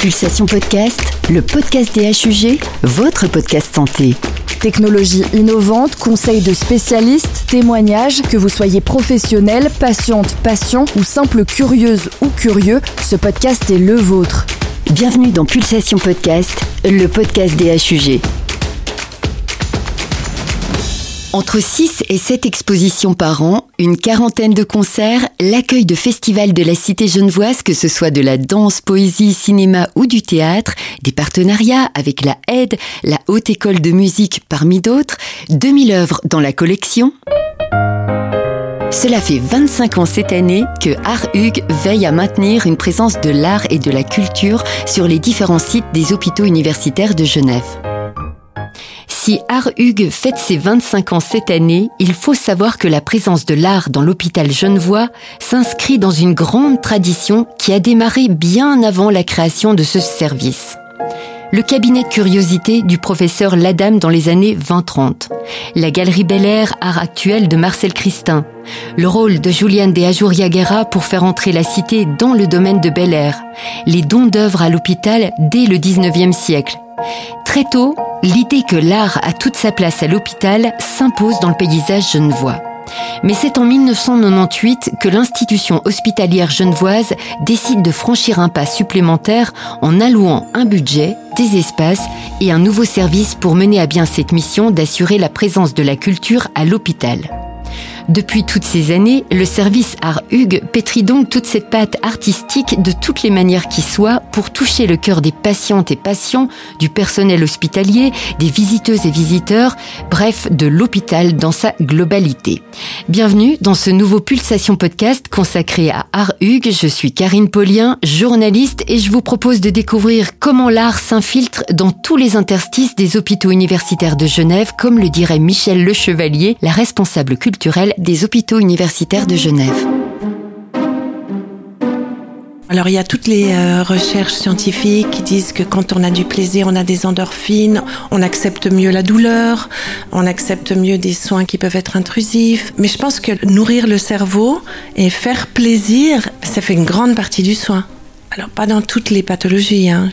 Pulsation Podcast, le podcast des HUG, votre podcast santé. Technologie innovante, conseils de spécialistes, témoignages, que vous soyez professionnel, patiente, patient ou simple curieuse ou curieux, ce podcast est le vôtre. Bienvenue dans Pulsation Podcast, le podcast des HUG. Entre 6 et 7 expositions par an, une quarantaine de concerts, l'accueil de festivals de la cité genevoise, que ce soit de la danse, poésie, cinéma ou du théâtre, des partenariats avec la Aide, la Haute École de musique parmi d'autres, 2000 œuvres dans la collection. Cela fait 25 ans cette année que Art Hugues veille à maintenir une présence de l'art et de la culture sur les différents sites des hôpitaux universitaires de Genève. Si Art Hugues fête ses 25 ans cette année, il faut savoir que la présence de l'art dans l'hôpital genevois s'inscrit dans une grande tradition qui a démarré bien avant la création de ce service. Le cabinet de curiosité du professeur Ladame dans les années 20-30. La galerie Bel Air Art Actuel de Marcel Christin. Le rôle de Juliane de Ajouriaguera pour faire entrer la cité dans le domaine de Bel Air. Les dons d'œuvres à l'hôpital dès le 19e siècle. Très tôt, l'idée que l'art a toute sa place à l'hôpital s'impose dans le paysage genevois. Mais c'est en 1998 que l'institution hospitalière genevoise décide de franchir un pas supplémentaire en allouant un budget, des espaces et un nouveau service pour mener à bien cette mission d'assurer la présence de la culture à l'hôpital. Depuis toutes ces années, le service Art Hugues pétrit donc toute cette pâte artistique de toutes les manières qui soient pour toucher le cœur des patientes et patients, du personnel hospitalier, des visiteuses et visiteurs, bref, de l'hôpital dans sa globalité. Bienvenue dans ce nouveau Pulsation Podcast consacré à Art Hugues. Je suis Karine Paulien, journaliste, et je vous propose de découvrir comment l'art s'infiltre dans tous les interstices des hôpitaux universitaires de Genève, comme le dirait Michel Le Chevalier, la responsable culturelle des hôpitaux universitaires de Genève. Alors il y a toutes les euh, recherches scientifiques qui disent que quand on a du plaisir, on a des endorphines, on accepte mieux la douleur, on accepte mieux des soins qui peuvent être intrusifs. Mais je pense que nourrir le cerveau et faire plaisir, ça fait une grande partie du soin. Alors pas dans toutes les pathologies. Hein.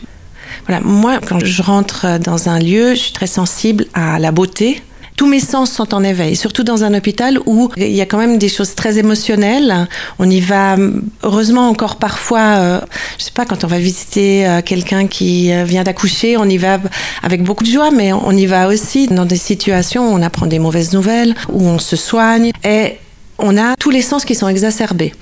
Voilà, moi quand je rentre dans un lieu, je suis très sensible à la beauté, tous mes sens sont en éveil, surtout dans un hôpital où il y a quand même des choses très émotionnelles. On y va, heureusement encore parfois, euh, je sais pas, quand on va visiter euh, quelqu'un qui euh, vient d'accoucher, on y va avec beaucoup de joie, mais on y va aussi dans des situations où on apprend des mauvaises nouvelles, où on se soigne et on a tous les sens qui sont exacerbés.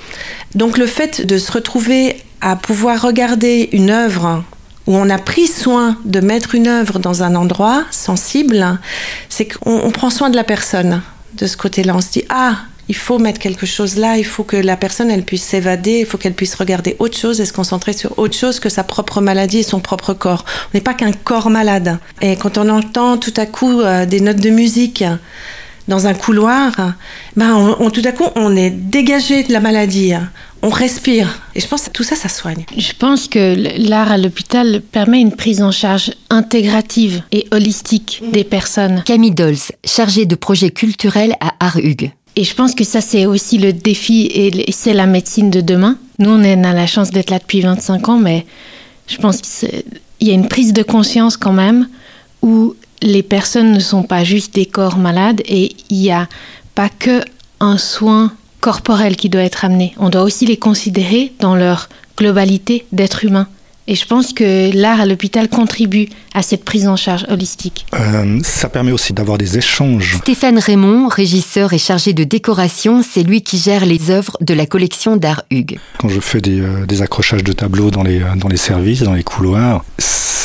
Donc le fait de se retrouver à pouvoir regarder une œuvre où on a pris soin de mettre une œuvre dans un endroit sensible, c'est qu'on prend soin de la personne de ce côté-là. On se dit, ah, il faut mettre quelque chose là, il faut que la personne elle puisse s'évader, il faut qu'elle puisse regarder autre chose et se concentrer sur autre chose que sa propre maladie et son propre corps. On n'est pas qu'un corps malade. Et quand on entend tout à coup euh, des notes de musique dans un couloir, ben on, tout à coup on est dégagé de la maladie on respire. Et je pense que tout ça, ça soigne. Je pense que l'art à l'hôpital permet une prise en charge intégrative et holistique des personnes. Camille Dolz, chargée de projets culturels à Art Hugues. Et je pense que ça, c'est aussi le défi et c'est la médecine de demain. Nous, on a la chance d'être là depuis 25 ans, mais je pense qu'il y a une prise de conscience quand même où les personnes ne sont pas juste des corps malades et il n'y a pas que un soin corporel qui doit être amené. On doit aussi les considérer dans leur globalité d'être humain. Et je pense que l'art à l'hôpital contribue à cette prise en charge holistique. Euh, ça permet aussi d'avoir des échanges. Stéphane Raymond, régisseur et chargé de décoration, c'est lui qui gère les œuvres de la collection d'art Hugues. Quand je fais des, euh, des, accrochages de tableaux dans les, dans les services, dans les couloirs,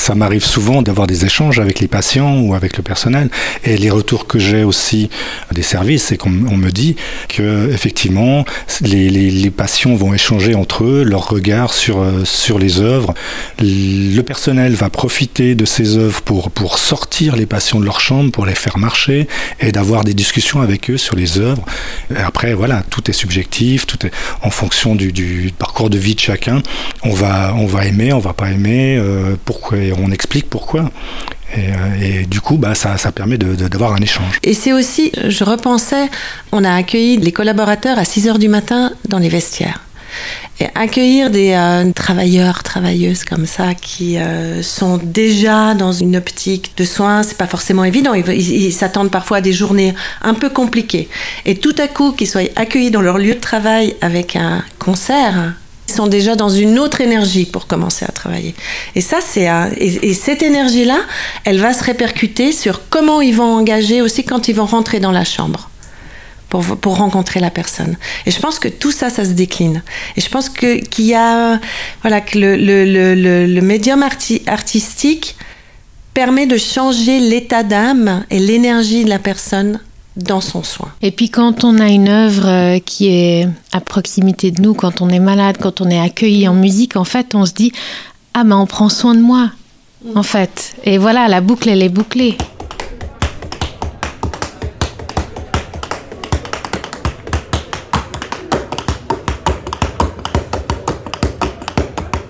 ça m'arrive souvent d'avoir des échanges avec les patients ou avec le personnel. Et les retours que j'ai aussi des services, c'est qu'on me dit que effectivement, les, patients vont échanger entre eux leur regard sur, euh, sur les œuvres. Le personnel va profiter de ces œuvres pour, pour sortir les patients de leur chambre, pour les faire marcher et d'avoir des discussions avec eux sur les œuvres. Après, voilà, tout est subjectif, tout est en fonction du, du, parcours de vie de chacun. On va, on va aimer, on va pas aimer, euh, pourquoi, on explique pourquoi. Et, euh, du coup, bah, ça, permet d'avoir un échange. Et c'est aussi, je repensais, on a accueilli les collaborateurs à 6 heures du matin dans les vestiaires. Et accueillir des euh, travailleurs, travailleuses comme ça qui euh, sont déjà dans une optique de soins, c'est pas forcément évident. Ils s'attendent parfois à des journées un peu compliquées. Et tout à coup, qu'ils soient accueillis dans leur lieu de travail avec un concert, sont déjà dans une autre énergie pour commencer à travailler. Et ça, c'est et, et, cette énergie-là, elle va se répercuter sur comment ils vont engager aussi quand ils vont rentrer dans la chambre. Pour, pour, rencontrer la personne. Et je pense que tout ça, ça se décline. Et je pense que qu'il y a, voilà, que le, le, le, médium arti artistique permet de changer l'état d'âme et l'énergie de la personne dans son soin. Et puis quand on a une œuvre qui est à proximité de nous, quand on est malade, quand on est accueilli en musique, en fait, on se dit ah ben on prend soin de moi, en fait. Et voilà, la boucle elle est bouclée.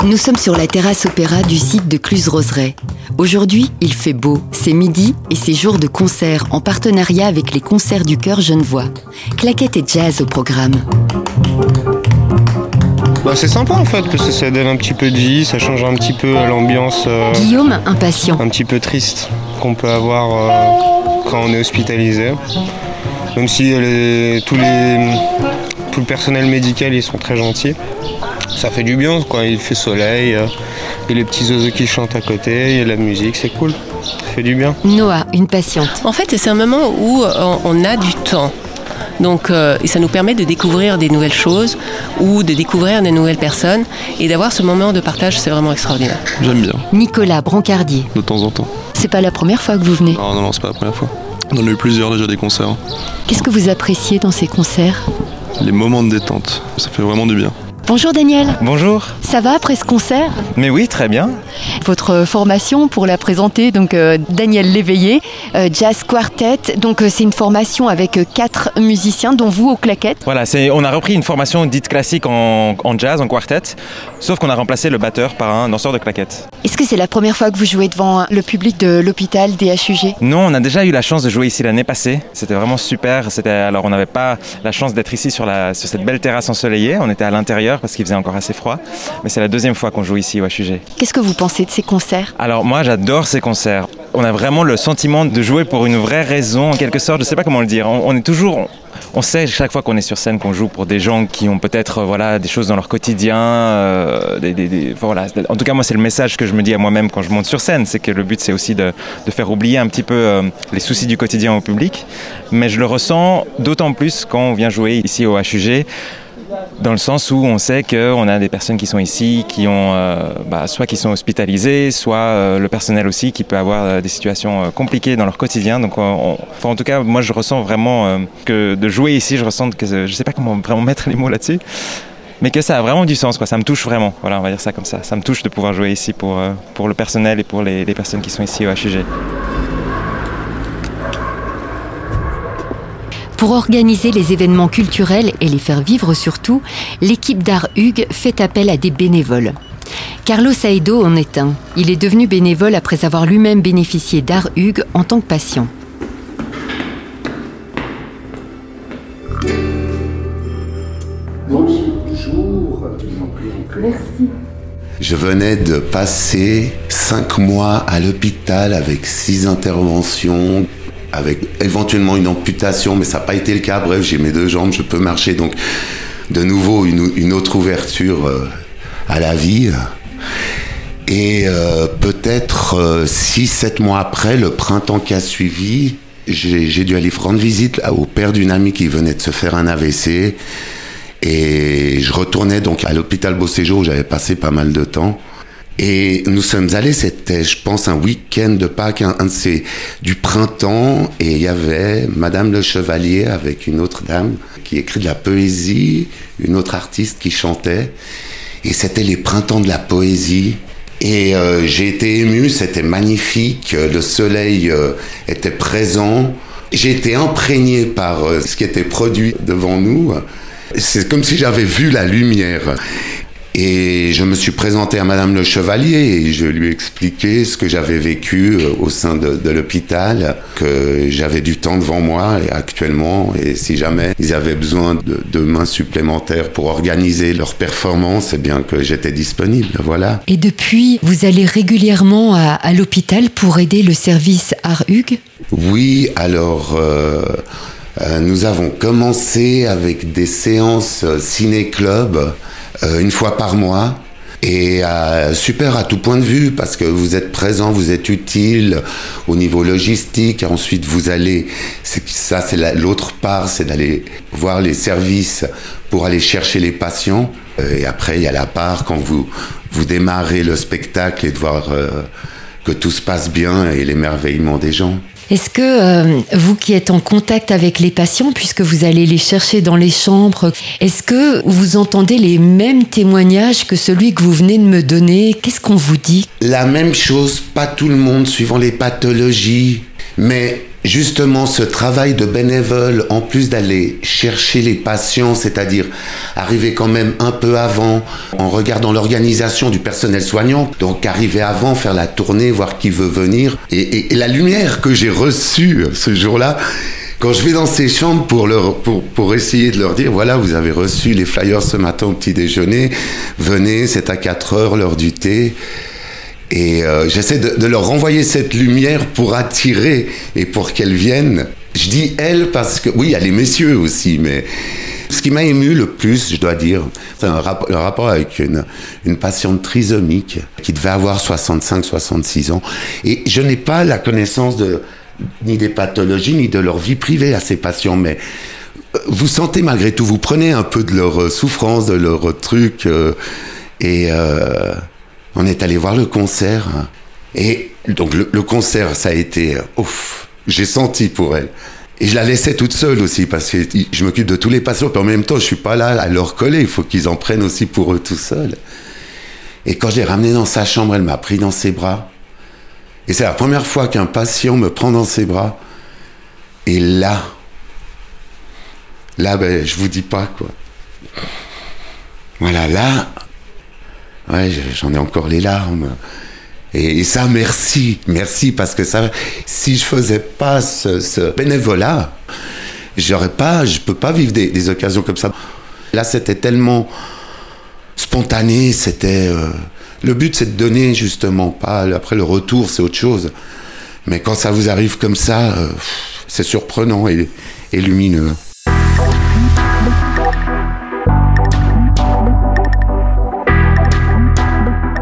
Nous sommes sur la terrasse opéra du site de Cluse-Roseraie. Aujourd'hui, il fait beau, c'est midi et c'est jour de concert en partenariat avec les concerts du chœur Genevois. Claquette et jazz au programme. Bah c'est sympa en fait, parce que ça donne un petit peu de vie, ça change un petit peu l'ambiance. Euh, Guillaume, impatient. Un petit peu triste qu'on peut avoir euh, quand on est hospitalisé. Même si les, tous les, tout le personnel médical ils sont très gentils ça fait du bien quoi. Il fait soleil, euh, et les petits oiseaux qui chantent à côté, il y a la musique, c'est cool. Ça fait du bien. Noah, une patiente. En fait, c'est un moment où on a du temps. Donc, euh, ça nous permet de découvrir des nouvelles choses ou de découvrir des nouvelles personnes et d'avoir ce moment de partage, c'est vraiment extraordinaire. J'aime bien. Nicolas Brancardier. De temps en temps. C'est pas la première fois que vous venez? Non, non, non, c'est pas la première fois. On en a eu plusieurs déjà des concerts. Qu'est-ce que vous appréciez dans ces concerts? Les moments de détente. Ça fait vraiment du bien. Bonjour Daniel. Bonjour. Ça va après ce concert? Mais oui, très bien. Votre formation pour la présenter, donc euh, Daniel Léveillé, euh, Jazz Quartet. Donc euh, c'est une formation avec quatre musiciens, dont vous aux claquettes. Voilà, on a repris une formation dite classique en, en jazz, en quartet, sauf qu'on a remplacé le batteur par un danseur de claquettes. Est-ce que c'est la première fois que vous jouez devant le public de l'hôpital DHUG Non, on a déjà eu la chance de jouer ici l'année passée. C'était vraiment super. C'était alors on n'avait pas la chance d'être ici sur, la, sur cette belle terrasse ensoleillée. On était à l'intérieur parce qu'il faisait encore assez froid. Mais c'est la deuxième fois qu'on joue ici au HUG. Qu'est-ce que vous pensez de ces concerts? Alors moi j'adore ces concerts. On a vraiment le sentiment de jouer pour une vraie raison, en quelque sorte. Je ne sais pas comment le dire. On, on est toujours on sait chaque fois qu'on est sur scène qu'on joue pour des gens qui ont peut-être voilà des choses dans leur quotidien. Euh, des, des, des, voilà. En tout cas, moi, c'est le message que je me dis à moi-même quand je monte sur scène, c'est que le but, c'est aussi de, de, faire oublier un petit peu euh, les soucis du quotidien au public. Mais je le ressens d'autant plus quand on vient jouer ici au HUG dans le sens où on sait qu'on a des personnes qui sont ici, qui ont euh, bah, soit qui sont hospitalisées, soit euh, le personnel aussi qui peut avoir euh, des situations compliquées dans leur quotidien. Donc, en tout cas, moi, je ressens vraiment que de jouer ici, je ressens que je sais pas comment vraiment mettre les mots là-dessus. Mais que ça a vraiment du sens, quoi. ça me touche vraiment. Voilà, on va dire ça comme ça. Ça me touche de pouvoir jouer ici pour, pour le personnel et pour les, les personnes qui sont ici au HUG. Pour organiser les événements culturels et les faire vivre surtout, l'équipe d'Art Hugues fait appel à des bénévoles. Carlos Saedo en est un. Il est devenu bénévole après avoir lui-même bénéficié d'Art Hugues en tant que patient. Bonjour. Merci. Je venais de passer cinq mois à l'hôpital avec six interventions, avec éventuellement une amputation, mais ça n'a pas été le cas. Bref, j'ai mes deux jambes, je peux marcher. Donc, de nouveau, une, autre ouverture euh, à la vie. Et euh, peut-être 6-7 mois après, le printemps qui a suivi, j'ai dû aller rendre visite au père d'une amie qui venait de se faire un AVC. Et je retournais donc à l'hôpital Beauséjour où j'avais passé pas mal de temps. Et nous sommes allés, c'était, je pense, un week-end de Pâques, un, de ces, du printemps, et il y avait Madame le Chevalier avec une autre dame qui écrit de la poésie, une autre artiste qui chantait, et c'était les printemps de la poésie. Et euh, j'ai été ému, c'était magnifique, le soleil euh, était présent, j'ai été imprégné par euh, ce qui était produit devant nous. C'est comme si j'avais vu la lumière. Et je me suis présenté à Madame le Chevalier et je lui ai expliqué ce que j'avais vécu euh, au sein de, de l'hôpital, que j'avais du temps devant moi et actuellement, et si jamais ils avaient besoin de, de mains supplémentaires pour organiser leur performance, eh bien que j'étais disponible, voilà. Et depuis, vous allez régulièrement à, à l'hôpital pour aider le service Art-Hugues Oui, alors... Euh, euh, nous avons commencé avec des séances ciné-club une fois par mois. Et euh, super à tout point de vue parce que vous êtes présent, vous êtes utile au niveau logistique. Ensuite, vous allez, ça c'est l'autre part, c'est d'aller voir les services pour aller chercher les patients. Euh, et après, il y a la part quand vous vous démarrez le spectacle et de voir euh, que tout se passe bien et l'émerveillement des gens. Est-ce que euh, vous qui êtes en contact avec les patients, puisque vous allez les chercher dans les chambres, est-ce que vous entendez les mêmes témoignages que celui que vous venez de me donner? Qu'est-ce qu'on vous dit? La même chose, pas tout le monde suivant les pathologies, mais justement ce travail de bénévole, en plus d'aller chercher les patients, c'est-à-dire arriver quand même un peu avant, en regardant l'organisation du personnel soignant, donc arriver avant, faire la tournée, voir qui veut venir, et, la lumière que j'ai reçue ce jour-là, quand je vais dans ces chambres pour, pour, pour essayer de leur dire, voilà, vous avez reçu les flyers ce matin au petit déjeuner, venez, c'est à 4 heures l'heure du thé. Et euh, j'essaie de, de, leur renvoyer cette lumière pour attirer et pour qu'elles viennent. Je dis elles parce que, oui, il y a les messieurs aussi, mais ce qui m'a ému le plus, je dois dire, c'est un, rap un, rapport avec une, une patiente trisomique qui devait avoir 65-66 ans. Et je n'ai pas la connaissance de, ni des pathologies, ni de leur vie privée à ces patients, mais euh, vous sentez malgré tout, vous prenez un peu de leur souffrance, de leur truc, euh, et... Euh, on est allé voir le concert. Hein. Et donc le, concert, ça a été ouf. J'ai senti pour elle. Et je la laissais toute seule aussi parce que je m'occupe de tous les patients. Puis en même temps, je suis pas là à leur coller. Il faut qu'ils en prennent aussi pour eux tout seuls. Et quand je l'ai dans sa chambre, elle m'a pris dans ses bras. Et c'est la première fois qu'un patient me prend dans ses bras. Et là, là, ben, je vous dis pas quoi. Voilà, là, Ouais, j'en ai encore les larmes. Et, ça, merci, merci, parce que ça, si je faisais pas ce, bénévolat, j'aurais pas, je peux pas vivre des, occasions comme ça. Là, c'était tellement spontané, c'était. Euh, le but, c'est de donner justement, pas après le retour, c'est autre chose. Mais quand ça vous arrive comme ça, euh, c'est surprenant et lumineux.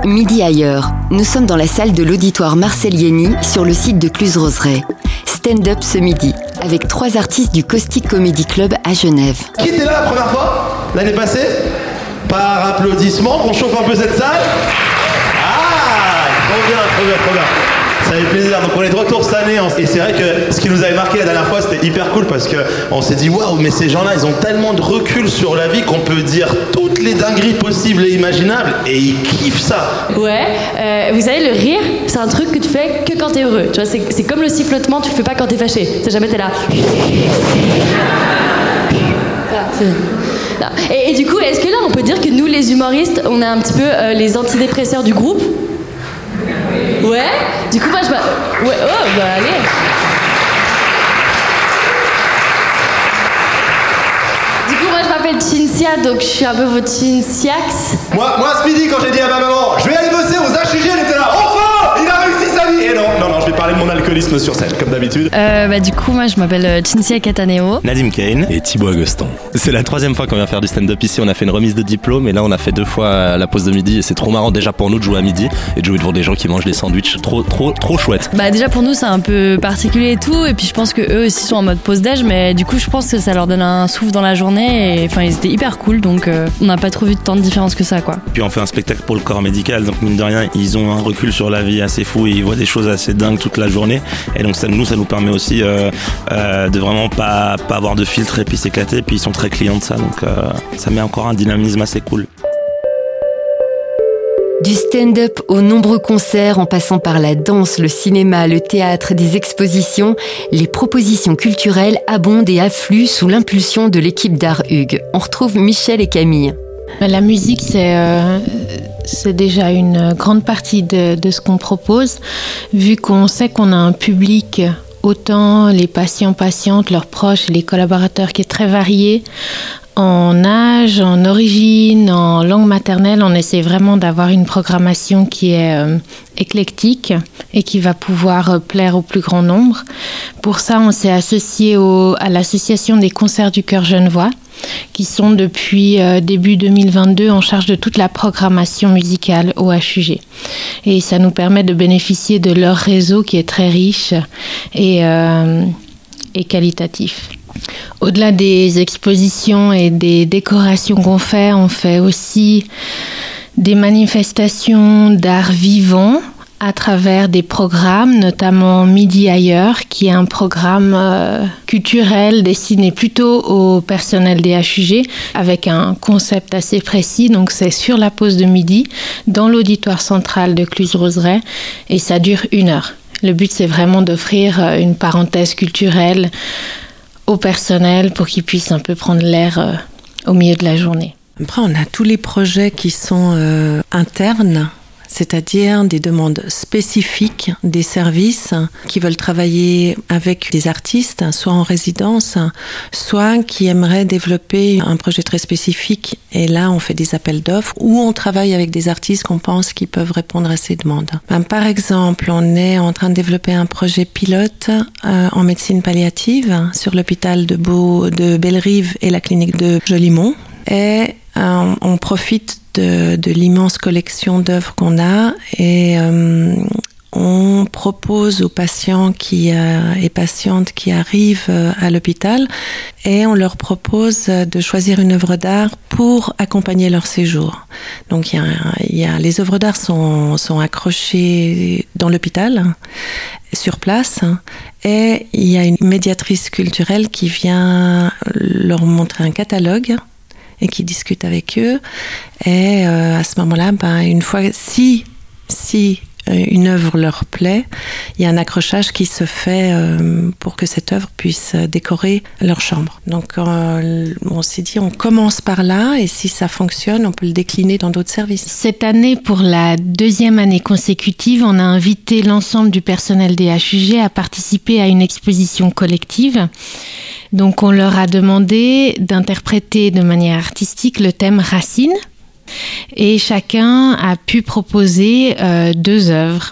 Midi ailleurs, nous sommes dans la salle de l'auditoire Marcelieni sur le site de Cluse-Roseraie. Stand-up ce midi, avec trois artistes du Caustic Comedy Club à Genève. Qui était là la première fois L'année passée? Par applaudissement, qu'on chauffe un peu cette salle? Ah Trop bien, trop bien, trop bien. Ça fait plaisir. Donc on est de retour cette année. Et c'est vrai que ce qui nous avait marqué la dernière fois, c'était hyper cool parce qu'on s'est dit waouh, mais ces gens-là, ils ont tellement de recul sur la vie qu'on peut dire toutes les dingueries possibles et imaginables et ils kiffent ça. Ouais. Euh, vous savez, le rire, c'est un truc que tu fais que quand t'es heureux. Tu vois, c'est comme le sifflotement, tu le fais pas quand t'es fâché. C'est jamais t'es là. Et, et, du coup, est-ce que là, on peut dire que nous, les humoristes, on est un petit peu euh, les antidépresseurs du groupe? Ouais Du coup, moi, je... Ouais, oh, bah allez Du coup, moi, je m'appelle Cinzia, donc je suis un peu votre Cinziax. Moi, moi, ce quand j'ai dit à ma maman, je vais aller bosser aux HUG, alcoolisme sur scène, comme d'habitude. Euh, bah, du coup, moi, je m'appelle Cinzia Cataneo. Nadim Kane et Thibaut Augustin. C'est la troisième fois qu'on vient faire du stand-up ici. On a fait une remise de diplôme et là, on a fait deux fois la pause de midi et c'est trop marrant déjà pour nous de jouer à midi et de jouer devant des gens qui mangent des sandwichs. Trop, trop, trop chouette. Bah, déjà pour nous, c'est un peu particulier et tout. Et puis, je pense que eux aussi sont en mode pause déj, mais du coup, je pense que ça leur donne un souffle dans la journée. Et enfin, ils étaient hyper cool, donc euh, on n'a pas trop vu de tant de différence que ça, quoi. Puis on fait un spectacle pour le corps médical, donc mine de rien, ils ont un recul sur la vie assez fou et ils voient des choses assez dingues toute la journée. Et donc ça, nous, ça nous permet aussi euh, euh, de vraiment pas, pas avoir de filtre et puis s'éclater. Puis ils sont très clients de ça, donc euh, ça met encore un dynamisme assez cool. Du stand-up aux nombreux concerts en passant par la danse, le cinéma, le théâtre, des expositions, les propositions culturelles abondent et affluent sous l'impulsion de l'équipe d'Art Hugues. On retrouve Michel et Camille. La musique, c'est euh, c'est déjà une grande partie de, ce qu'on propose, vu qu'on sait qu'on a un public autant les patients, patientes, leurs proches, les collaborateurs qui est très varié en âge, en origine, en langue maternelle. On essaie vraiment d'avoir une programmation qui est euh, éclectique et qui va pouvoir euh, plaire au plus grand nombre. Pour ça, on s'est associé à l'association des concerts du cœur genevois qui sont depuis euh, début 2022 en charge de toute la programmation musicale au HUG. Et ça nous permet de bénéficier de leur réseau qui est très riche et, euh, et qualitatif. Au-delà des expositions et des décorations qu'on fait, on fait aussi des manifestations d'art vivant à travers des programmes, notamment Midi ailleurs, qui est un programme euh, culturel destiné plutôt au personnel des HUG, avec un concept assez précis. Donc c'est sur la pause de midi, dans l'auditoire central de Cluse-Roseraie, et ça dure une heure. Le but, c'est vraiment d'offrir euh, une parenthèse culturelle au personnel pour qu'ils puissent un peu prendre l'air euh, au milieu de la journée. Après, on a tous les projets qui sont internes c'est-à-dire des demandes spécifiques des services qui veulent travailler avec des artistes, soit en résidence, soit qui aimeraient développer un projet très spécifique. Et là, on fait des appels d'offres ou on travaille avec des artistes qu'on pense qui peuvent répondre à ces demandes. Ben, par exemple, on est en train de développer un projet pilote euh, en médecine palliative sur l'hôpital de, de Bellerive et la clinique de Jolimont. Et euh, on profite de, l'immense collection d'œuvres qu'on a et euh, on propose aux patients qui, euh, et patientes qui arrivent à l'hôpital et on leur propose de choisir une œuvre d'art pour accompagner leur séjour. Donc y a les œuvres d'art sont, sont accrochées dans l'hôpital sur place et il y a une médiatrice culturelle qui vient leur montrer un catalogue et qui discutent avec eux. Et euh, à ce moment-là, ben, une fois, si, si une œuvre leur plaît, il y a un accrochage qui se fait euh, pour que cette œuvre puisse décorer leur chambre. Donc euh, on s'est dit on commence par là et si ça fonctionne, on peut le décliner dans d'autres services. Cette année, pour la deuxième année consécutive, on a invité l'ensemble du personnel des HUG à participer à une exposition collective. Donc on leur a demandé d'interpréter de manière artistique le thème Racine et chacun a pu proposer euh, deux œuvres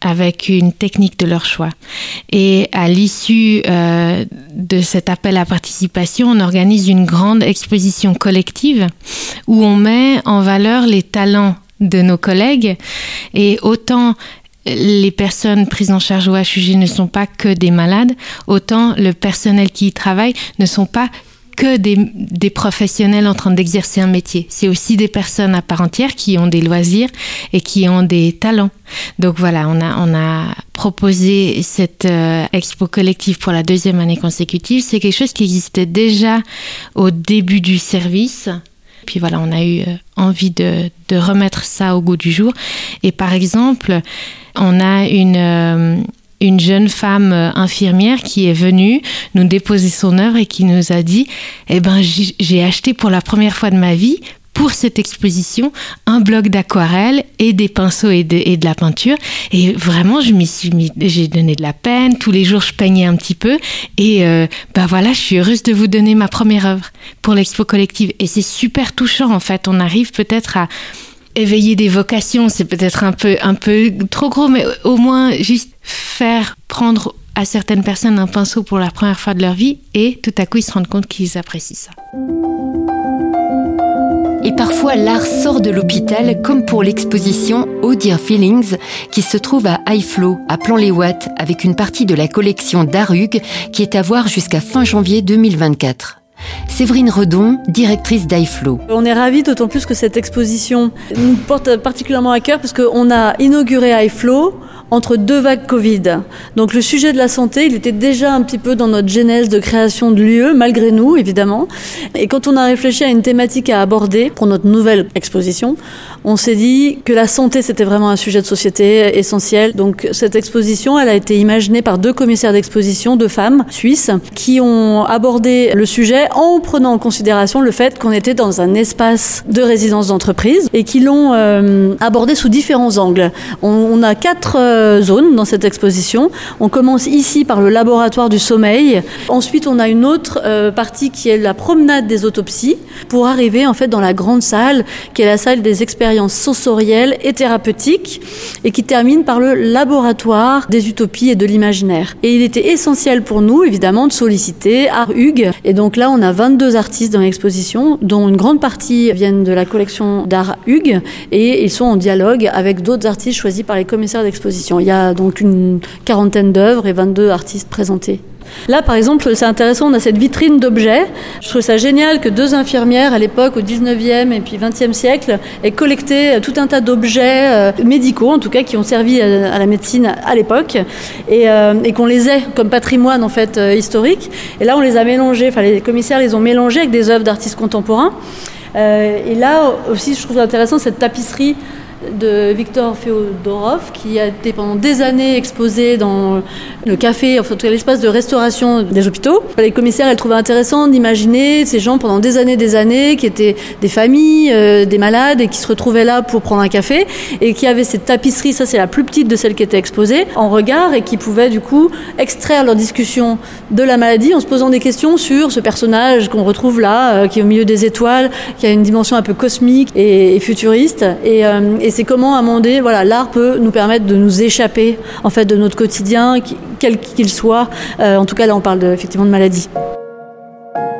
avec une technique de leur choix. Et à l'issue euh, de cet appel à participation, on organise une grande exposition collective où on met en valeur les talents de nos collègues et autant les personnes prises en charge au HUG ne sont pas que des malades, autant le personnel qui y travaille ne sont pas que des, professionnels en train d'exercer un métier. C'est aussi des personnes à part entière qui ont des loisirs et qui ont des talents. Donc voilà, on a, on a proposé cette euh, expo collective pour la deuxième année consécutive. C'est quelque chose qui existait déjà au début du service. Puis voilà, on a eu euh, envie de, de remettre ça au goût du jour. Et par exemple, on a une, euh, une jeune femme euh, infirmière qui est venue nous déposer son œuvre et qui nous a dit Eh ben, j'ai acheté pour la première fois de ma vie pour cette exposition un bloc d'aquarelle et des pinceaux et de, et de, la peinture. Et vraiment, je m'y suis j'ai donné de la peine. Tous les jours, je peignais un petit peu. Et euh, bah voilà, je suis heureuse de vous donner ma première œuvre pour l'expo collective. Et c'est super touchant, en fait. On arrive peut-être à éveiller des vocations, c'est peut-être un peu, trop gros, mais au moins juste faire prendre à certaines personnes un pinceau pour la première fois de leur vie et tout à coup ils se rendent compte qu'ils apprécient ça. Et parfois l'art sort de l'hôpital comme pour l'exposition Oh Dear Feelings qui se trouve à High Flow, à Plan-les-Ouates, avec une partie de la collection d'Arug qui est à voir jusqu'à fin janvier 2024. Séverine Redon, directrice d'IFLO. On est ravis, d'autant plus que cette exposition nous porte particulièrement à cœur parce qu'on a inauguré iFlow entre deux vagues Covid. Donc le sujet de la santé, il était déjà un petit peu dans notre genèse de création de l'UE, malgré nous, évidemment. Et quand on a réfléchi à une thématique à aborder pour notre nouvelle exposition, on s'est dit que la santé, c'était vraiment un sujet de société essentiel. Donc cette exposition, elle a été imaginée par deux commissaires d'exposition, deux femmes suisses, qui ont abordé le sujet en prenant en considération le fait qu'on était dans un espace de résidence d'entreprise et qui l'ont euh, abordé sous différents angles. On, a quatre euh, zones dans cette exposition. On commence ici par le laboratoire du sommeil. Ensuite, on a une autre euh, partie qui est la promenade des autopsies pour arriver en fait dans la grande salle qui est la salle des expériences sensorielles et thérapeutiques et qui termine par le laboratoire des utopies et de l'imaginaire. Et il était essentiel pour nous évidemment de solliciter Art Hugues et donc là on a 22 artistes dans l'exposition dont une grande partie viennent de la collection d'Art Hugues et ils sont en dialogue avec d'autres artistes choisis par les commissaires d'exposition. Il y a donc une quarantaine d'œuvres et 22 artistes présentés. Là, par exemple, c'est intéressant, on a cette vitrine d'objets. Je trouve ça génial que deux infirmières, à l'époque, au 19e et puis 20e siècle, aient collecté tout un tas d'objets euh, médicaux, en tout cas, qui ont servi à la médecine à l'époque, euh, et, qu'on les ait comme patrimoine, en fait, euh, historique. Et là, on les a mélangés, enfin, les commissaires les ont mélangés avec des œuvres d'artistes contemporains. et là aussi, je trouve intéressant cette tapisserie de Victor Féodorov, qui a été pendant des années exposé dans le café, enfin tout l'espace de restauration des hôpitaux. Les commissaires, elles trouvaient intéressant d'imaginer ces gens pendant des années, des années, qui étaient des familles, euh, des malades, et qui se retrouvaient là pour prendre un café, et qui avaient cette tapisserie, ça c'est la plus petite de celle qui était exposée, en regard, et qui pouvaient du coup extraire leur discussion de la maladie en se posant des questions sur ce personnage qu'on retrouve là, euh, qui est au milieu des étoiles, qui a une dimension un peu cosmique et, futuriste. Et, euh, et c'est comment, à donné, voilà, l'art peut nous permettre de nous échapper en fait de notre quotidien, quel qu'il soit. Euh, en tout cas, là, on parle de, effectivement de maladie.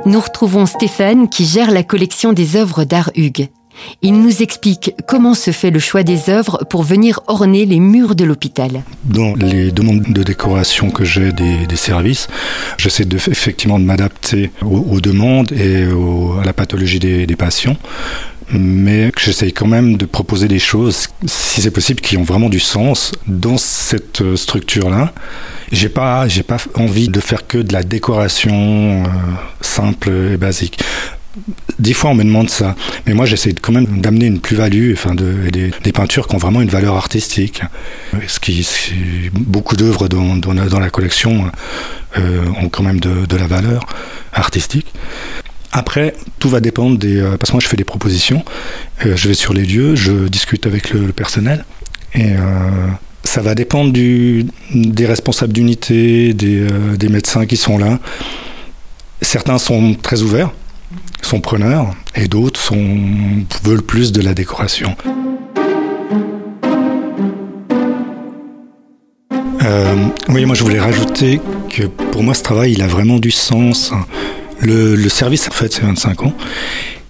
Nous retrouvons Stéphane qui gère la collection des œuvres d'art Hugues. Il nous explique comment se fait le choix des œuvres pour venir orner les murs de l'hôpital. Dans les demandes de décoration que j'ai des, services, j'essaie de, effectivement de m'adapter aux, demandes et à la pathologie des, des patients mais j'essaye quand même de proposer des choses, si c'est possible, qui ont vraiment du sens dans cette euh, structure-là. J'ai pas, j'ai pas envie de faire que de la décoration euh, simple et basique. Des fois, on me demande ça, mais moi, j'essaie quand même d'amener une plus-value, enfin, de, des, peintures qui ont vraiment une valeur artistique. Ce qui, beaucoup d'œuvres dans, dans, dans, la collection euh, ont quand même de la valeur artistique. Après, tout va dépendre des. Euh, parce que moi, je fais des propositions. Euh, je vais sur les lieux, je discute avec le, personnel. Et euh, ça va dépendre des responsables d'unité, des, médecins qui sont là. Certains sont très ouverts, sont preneurs, et d'autres veulent plus de la décoration. oui, moi je voulais rajouter que pour moi ce travail il a vraiment du sens. Le, service, en fait, c'est 25 ans.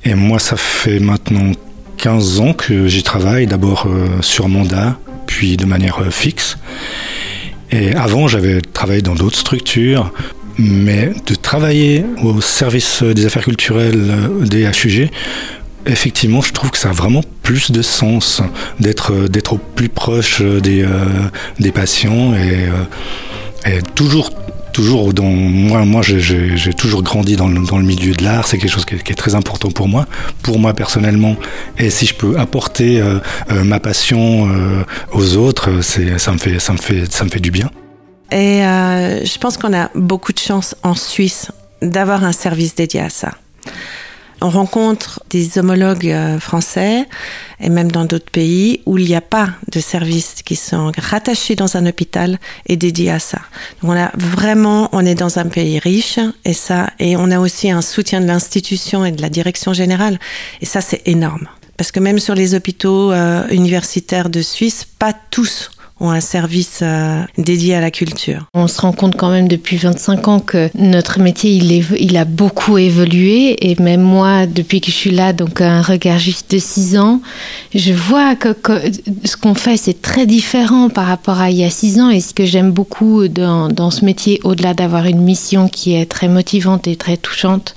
Et moi, ça fait maintenant 15 ans que j'y travaille, d'abord euh, sur mandat, puis de manière euh, fixe. Et avant, j'avais travaillé dans d'autres structures, mais de travailler au service des affaires culturelles euh, des HUG, effectivement, je trouve que ça a vraiment plus de sens d'être au plus proche des, des patients et toujours toujours dans moi j'ai toujours grandi dans le, dans le milieu de l'art. C'est quelque chose qui est, très important pour moi. Pour moi personnellement et si je peux apporter euh, euh, ma passion euh, aux autres c'est ça me fait ça me fait ça me fait du bien. Et je pense qu'on a beaucoup de chance en Suisse d'avoir un service dédié à ça on rencontre des homologues euh, français et même dans d'autres pays où il n'y a pas de services qui sont rattachés dans un hôpital et dédiés à ça. Donc on a vraiment, on est dans un pays riche et ça, et on a aussi un soutien de l'institution et de la direction générale. Et ça, c'est énorme. Parce que même sur les hôpitaux euh, universitaires de Suisse, pas tous ont un service euh, dédié à la culture. On se rend compte quand même depuis 25 ans que notre métier, il, a beaucoup évolué. Et même moi, depuis que je suis là, donc un regard juste de 6 ans, je vois que, ce qu'on fait, c'est très différent par rapport à il y a 6 ans. Et ce que j'aime beaucoup dans, ce métier, au-delà d'avoir une mission qui est très motivante et très touchante,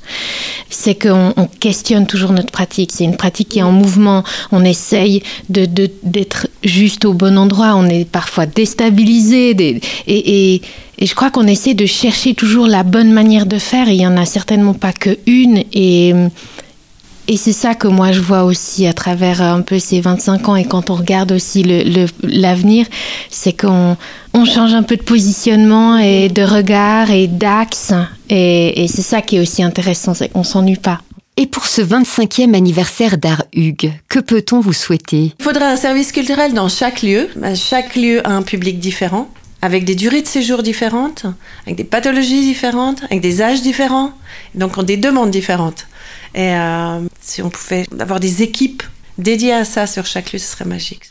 c'est qu'on on questionne toujours notre pratique. C'est une pratique qui est en mouvement. On essaye de, d'être juste au bon endroit. On est parfois déstabilisé. et, je crois qu'on essaie de chercher toujours la bonne manière de faire. Il n'y en a certainement pas qu'une. Et, et c'est ça que moi je vois aussi à travers un peu ces 25 ans. Et quand on regarde aussi l'avenir, le, c'est qu'on on change un peu de positionnement et de regard et d'axe. Et, c'est ça qui est aussi intéressant, c'est qu'on s'ennuie pas. Et pour ce 25e anniversaire d'Art Hugues, que peut-on vous souhaiter? Il faudra un service culturel dans chaque lieu. Chaque lieu a un public différent, avec des durées de séjour différentes, avec des pathologies différentes, avec des âges différents, donc des demandes différentes. Et euh, si on pouvait avoir des équipes dédiées à ça sur chaque lieu, ce serait magique.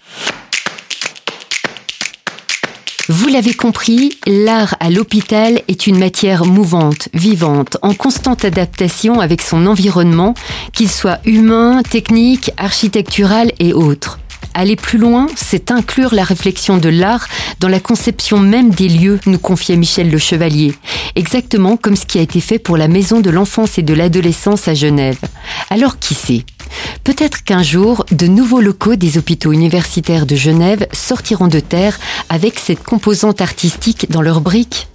Vous l'avez compris, l'art à l'hôpital est une matière mouvante, vivante, en constante adaptation avec son environnement, qu'il soit humain, technique, architectural et autres. Aller plus loin, c'est inclure la réflexion de l'art dans la conception même des lieux, nous confiait Michel Le Chevalier, exactement comme ce qui a été fait pour la Maison de l'enfance et de l'adolescence à Genève. Alors qui sait? Peut-être qu'un jour, de nouveaux locaux des hôpitaux universitaires de Genève sortiront de terre avec cette composante artistique dans leurs briques.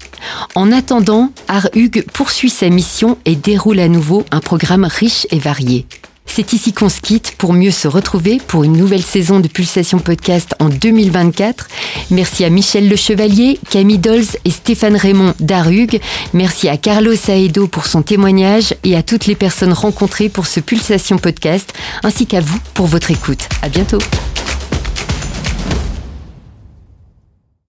En attendant, Art Hugues poursuit sa mission et déroule à nouveau un programme riche et varié. C'est ici qu'on se quitte pour mieux se retrouver pour une nouvelle saison de Pulsation Podcast en 2024. Merci à Michel Le Chevalier, Camille Dolz et Stéphane Raymond d'Arug. Merci à Carlos Saedo pour son témoignage et à toutes les personnes rencontrées pour ce Pulsation Podcast, ainsi qu'à vous pour votre écoute. À bientôt.